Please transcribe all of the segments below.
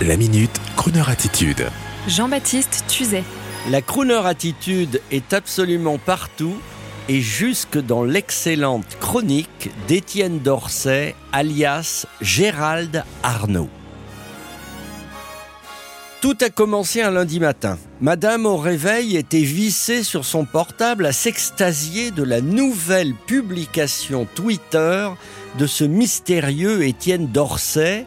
La minute Crooner Attitude. Jean-Baptiste Tuzet. La crooner attitude est absolument partout et jusque dans l'excellente chronique d'Étienne Dorset, alias Gérald Arnaud. Tout a commencé un lundi matin. Madame au réveil était vissée sur son portable à s'extasier de la nouvelle publication Twitter de ce mystérieux Étienne Dorset,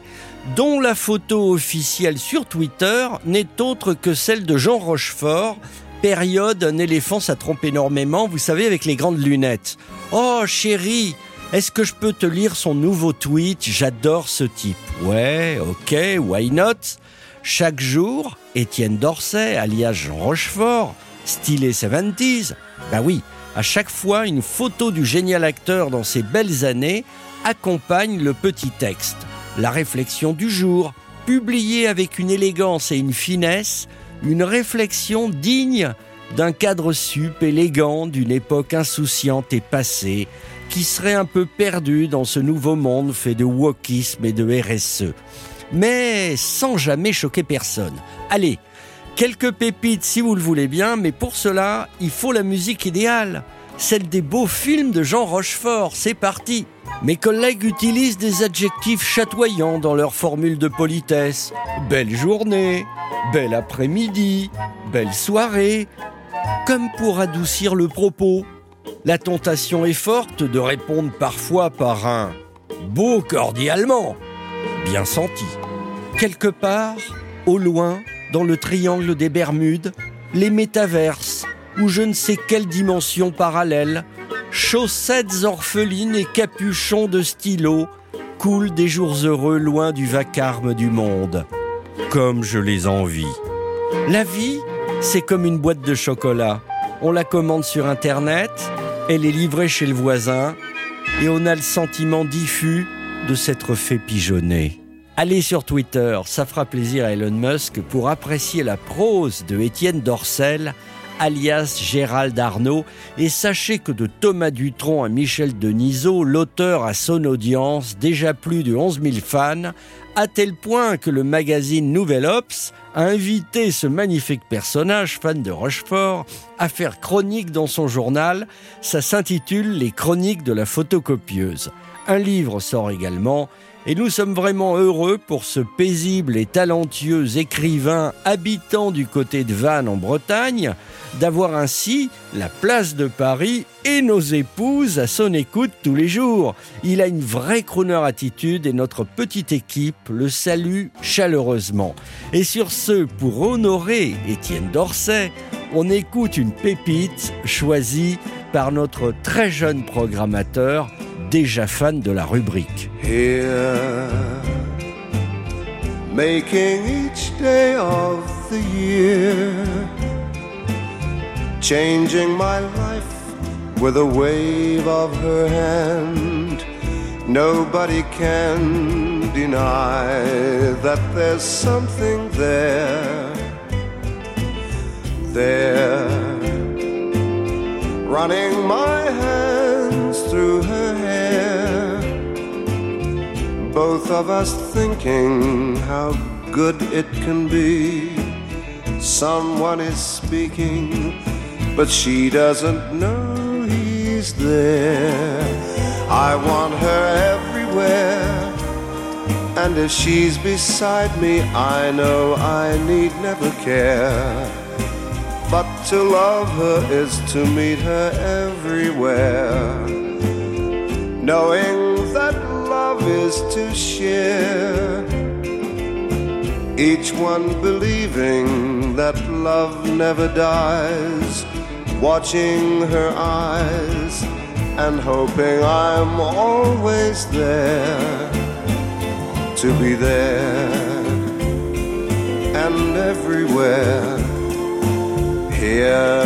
dont la photo officielle sur Twitter n'est autre que celle de Jean Rochefort, période un éléphant ça trompe énormément, vous savez, avec les grandes lunettes. Oh chérie, est-ce que je peux te lire son nouveau tweet? J'adore ce type. Ouais, ok, why not? Chaque jour, Étienne Dorset, alias Jean Rochefort, stylé 70s, bah oui, à chaque fois, une photo du génial acteur dans ses belles années accompagne le petit texte la réflexion du jour, publiée avec une élégance et une finesse, une réflexion digne d'un cadre sup élégant d'une époque insouciante et passée, qui serait un peu perdu dans ce nouveau monde fait de wokisme et de RSE. Mais sans jamais choquer personne. Allez, quelques pépites si vous le voulez bien, mais pour cela, il faut la musique idéale, celle des beaux films de Jean Rochefort. C'est parti mes collègues utilisent des adjectifs chatoyants dans leur formule de politesse. Belle journée, bel après-midi, belle soirée, comme pour adoucir le propos. La tentation est forte de répondre parfois par un beau cordialement, bien senti. Quelque part, au loin, dans le triangle des Bermudes, les métaverses, ou je ne sais quelle dimension parallèle, chaussettes orphelines et capuchons de stylo coulent des jours heureux loin du vacarme du monde. Comme je les envie. La vie, c'est comme une boîte de chocolat. On la commande sur Internet, elle est livrée chez le voisin, et on a le sentiment diffus de s'être fait pigeonner. Allez sur Twitter, ça fera plaisir à Elon Musk pour apprécier la prose de Étienne Dorcel alias Gérald Arnaud, et sachez que de Thomas Dutronc à Michel Denisot, l'auteur a son audience déjà plus de 11 000 fans, à tel point que le magazine Nouvel Ops a invité ce magnifique personnage, fan de Rochefort, à faire chronique dans son journal. Ça s'intitule Les chroniques de la photocopieuse. Un livre sort également et nous sommes vraiment heureux pour ce paisible et talentueux écrivain habitant du côté de Vannes en Bretagne d'avoir ainsi la place de Paris et nos épouses à son écoute tous les jours. Il a une vraie crooner attitude et notre petite équipe le salue chaleureusement. Et sur ce, pour honorer Étienne Dorset, on écoute une pépite choisie par notre très jeune programmateur, déjà fan de la rubrique. Here, making each day of the year, changing my life with a wave of her hand. Nobody can deny that there's something there. There, running my hands through her hair. Both of us thinking how good it can be. Someone is speaking, but she doesn't know he's there. I want her everywhere. And if she's beside me, I know I need never care. But to love her is to meet her everywhere. Knowing is to share. Each one believing that love never dies. Watching her eyes and hoping I'm always there. To be there and everywhere here,